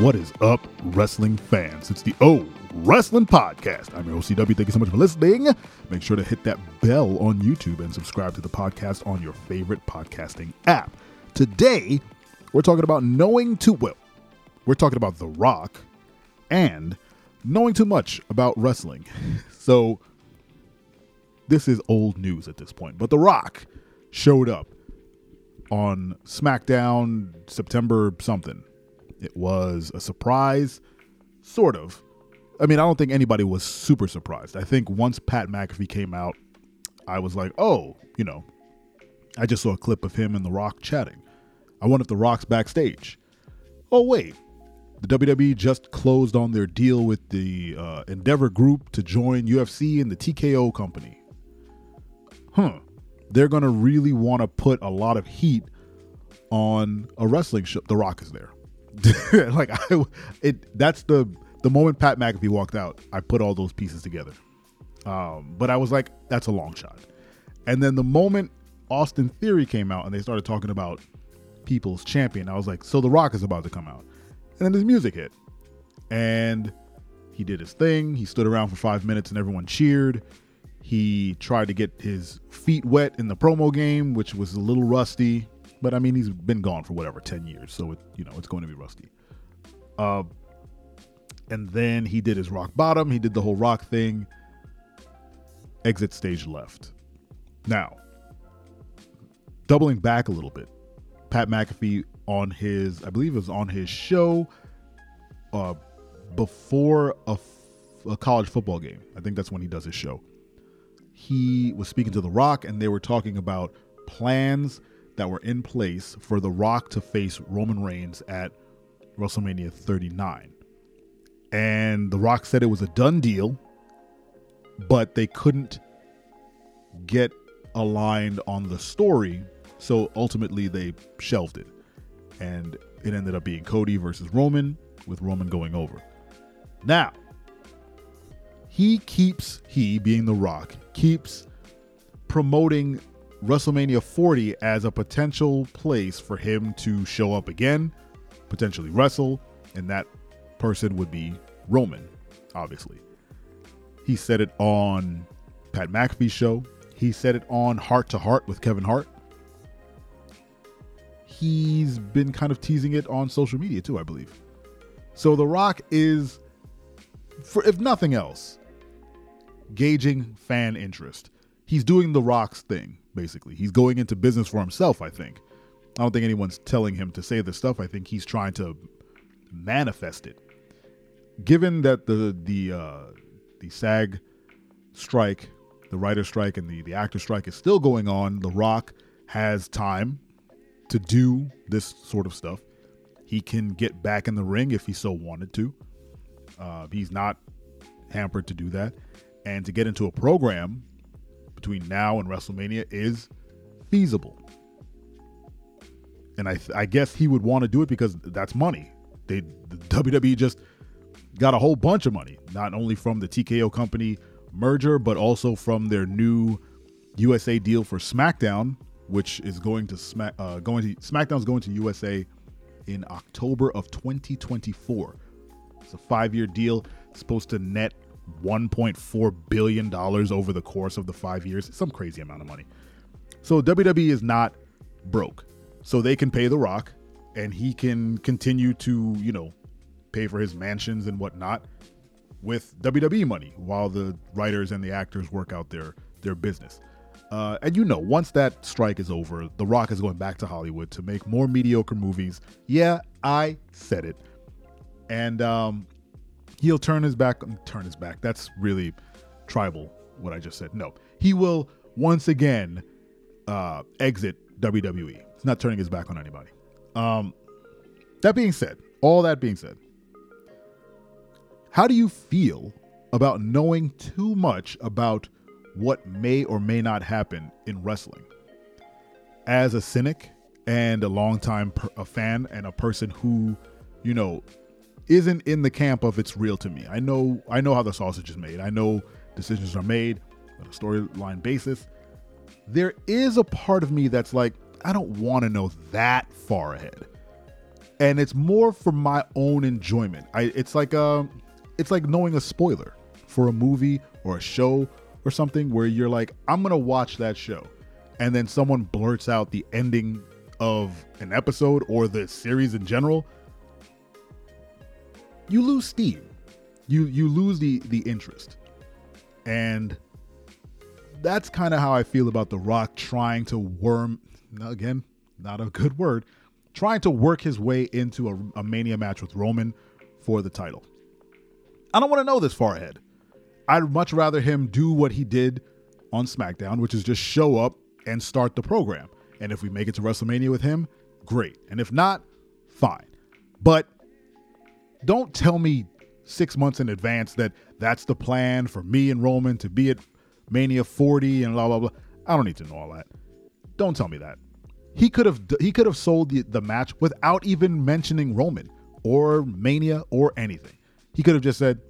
What is up, wrestling fans? It's the O Wrestling Podcast. I'm your OCW. Thank you so much for listening. Make sure to hit that bell on YouTube and subscribe to the podcast on your favorite podcasting app. Today, we're talking about knowing too well. We're talking about The Rock and knowing too much about wrestling. So, this is old news at this point, but The Rock showed up on SmackDown September something. It was a surprise, sort of. I mean, I don't think anybody was super surprised. I think once Pat McAfee came out, I was like, oh, you know, I just saw a clip of him and The Rock chatting. I wonder if The Rock's backstage. Oh, wait. The WWE just closed on their deal with the uh, Endeavor Group to join UFC and the TKO company. Huh. They're going to really want to put a lot of heat on a wrestling show. The Rock is there. like I, it. That's the the moment Pat McAfee walked out. I put all those pieces together. Um, but I was like, that's a long shot. And then the moment Austin Theory came out and they started talking about People's Champion, I was like, so The Rock is about to come out. And then his music hit, and he did his thing. He stood around for five minutes and everyone cheered. He tried to get his feet wet in the promo game, which was a little rusty. But I mean, he's been gone for whatever ten years, so it you know it's going to be rusty. Uh, and then he did his rock bottom. He did the whole rock thing. Exit stage left. Now, doubling back a little bit, Pat McAfee on his, I believe it was on his show, uh, before a, f- a college football game. I think that's when he does his show. He was speaking to The Rock, and they were talking about plans that were in place for The Rock to face Roman Reigns at WrestleMania 39. And The Rock said it was a done deal, but they couldn't get aligned on the story. So ultimately, they shelved it. And it ended up being Cody versus Roman, with Roman going over. Now, he keeps, he being The Rock, keeps promoting WrestleMania 40 as a potential place for him to show up again, potentially wrestle, and that person would be Roman, obviously. He said it on Pat McAfee's show. He said it on Heart to Heart with Kevin Hart. He's been kind of teasing it on social media too, I believe. So The Rock is, for if nothing else, gauging fan interest. He's doing The Rock's thing basically. He's going into business for himself, I think. I don't think anyone's telling him to say this stuff. I think he's trying to manifest it. Given that the the uh, the SAG strike, the writer strike, and the the actor strike is still going on, The Rock has time to do this sort of stuff. He can get back in the ring if he so wanted to. Uh, he's not hampered to do that, and to get into a program between now and WrestleMania is feasible. And I, I guess he would want to do it because that's money. They the WWE just got a whole bunch of money, not only from the TKO company merger, but also from their new USA deal for SmackDown, which is going to Smack uh, going to SmackDown's going to USA in October of 2024. It's a five year deal. It's supposed to net 1.4 billion dollars over the course of the five years. Some crazy amount of money. So WWE is not broke, so they can pay The Rock, and he can continue to you know pay for his mansions and whatnot with WWE money while the writers and the actors work out their their business. Uh, and you know, once that strike is over, The Rock is going back to Hollywood to make more mediocre movies. Yeah, I said it. And um, he'll turn his back turn his back. That's really tribal what i just said. No. He will once again uh, exit wwe he's not turning his back on anybody. Um, that being said all that being said how do you feel about knowing too much about what may or may not happen in wrestling? As a cynic and a longtime per- a fan and a person who you know isn't in the camp of it's real to me. I know I know how the sausage is made. I know decisions are made on a storyline basis. There is a part of me that's like, I don't want to know that far ahead. and it's more for my own enjoyment. I it's like um, it's like knowing a spoiler for a movie or a show or something where you're like, I'm gonna watch that show, and then someone blurts out the ending of an episode or the series in general. You lose steam. You you lose the the interest, and that's kind of how I feel about The Rock trying to worm again, not a good word, trying to work his way into a, a Mania match with Roman for the title. I don't want to know this far ahead. I'd much rather him do what he did on SmackDown, which is just show up and start the program. And if we make it to WrestleMania with him, great. And if not, fine. But don't tell me six months in advance that that's the plan for me and Roman to be at Mania 40 and blah blah blah. I don't need to know all that. Don't tell me that. He could have he could have sold the, the match without even mentioning Roman or Mania or anything. He could have just said,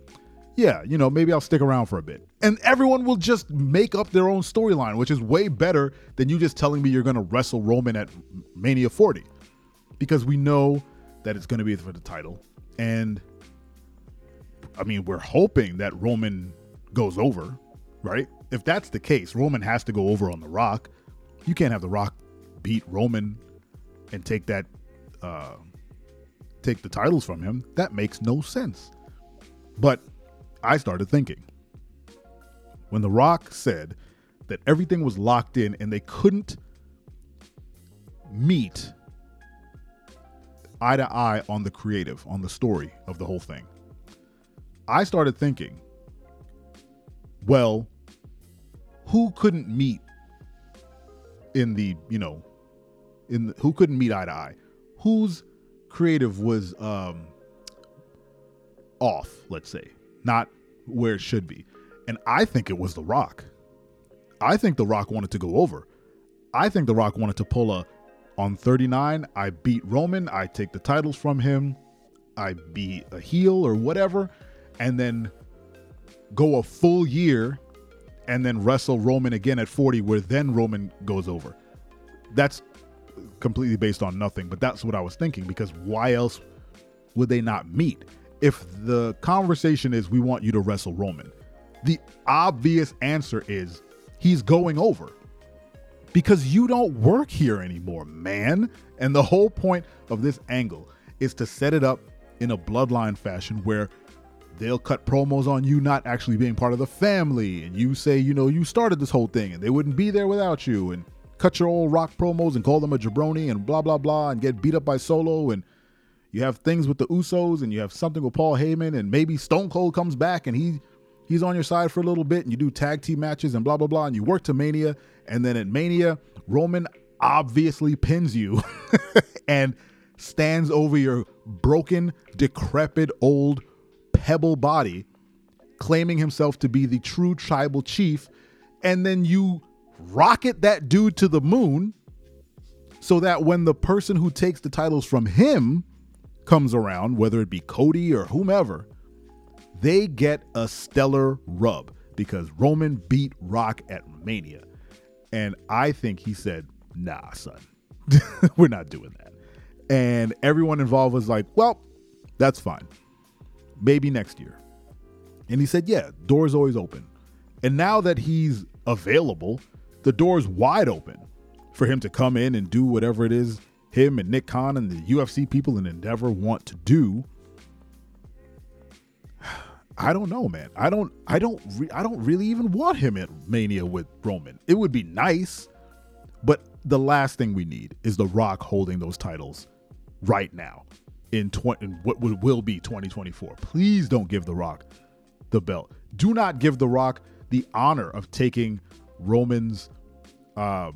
"Yeah, you know, maybe I'll stick around for a bit." And everyone will just make up their own storyline, which is way better than you just telling me you're going to wrestle Roman at Mania 40. Because we know that it's going to be for the title. And I mean, we're hoping that Roman goes over, right? If that's the case, Roman has to go over on The Rock. You can't have The Rock beat Roman and take that uh, take the titles from him. That makes no sense. But I started thinking when The Rock said that everything was locked in and they couldn't meet eye to eye on the creative, on the story of the whole thing. I started thinking, well, who couldn't meet in the, you know, in the, who couldn't meet eye to eye? Whose creative was um off, let's say, not where it should be. And I think it was The Rock. I think The Rock wanted to go over. I think The Rock wanted to pull a on 39, I beat Roman, I take the titles from him, I be a heel or whatever, and then go a full year and then wrestle Roman again at 40, where then Roman goes over. That's completely based on nothing, but that's what I was thinking because why else would they not meet? If the conversation is we want you to wrestle Roman, the obvious answer is he's going over because you don't work here anymore, man. And the whole point of this angle is to set it up in a bloodline fashion where they'll cut promos on you not actually being part of the family. And you say you know you started this whole thing and they wouldn't be there without you. And cut your old rock promos and call them a jabroni and blah blah blah and get beat up by solo. And you have things with the usos and you have something with paul heyman and maybe stone cold comes back and he he's on your side for a little bit and you do tag team matches and blah blah blah and you work to mania and then at mania roman obviously pins you and stands over your broken decrepit old pebble body, claiming himself to be the true tribal chief, and then you rocket that dude to the moon so that when the person who takes the titles from him comes around, whether it be Cody or whomever, they get a stellar rub because Roman beat Rock at Mania. And I think he said, nah, son, we're not doing that. And everyone involved was like, well, that's fine maybe next year. And he said, yeah, door's always open. And now that he's available, the door's wide open for him to come in and do whatever it is him and Nick Khan and the UFC people in Endeavor want to do. I don't know, man. I don't I don't re- I don't really even want him at Mania with Roman. It would be nice, but the last thing we need is The Rock holding those titles right now in, 20, in what will be 2024. Please don't give The Rock the belt. Do not give The Rock the honor of taking Roman's uh,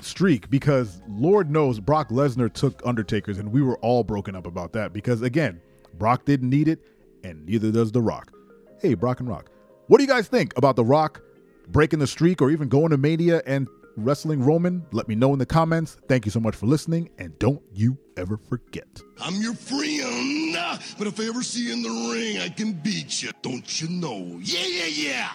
streak because Lord knows Brock Lesnar took Undertaker's and we were all broken up about that because again, Brock didn't need it and neither does The Rock. Hey, Brock and Rock. What do you guys think about The Rock breaking the streak or even going to Mania and Wrestling Roman? Let me know in the comments. Thank you so much for listening, and don't you ever forget. I'm your friend, but if I ever see you in the ring, I can beat you. Don't you know? Yeah, yeah, yeah.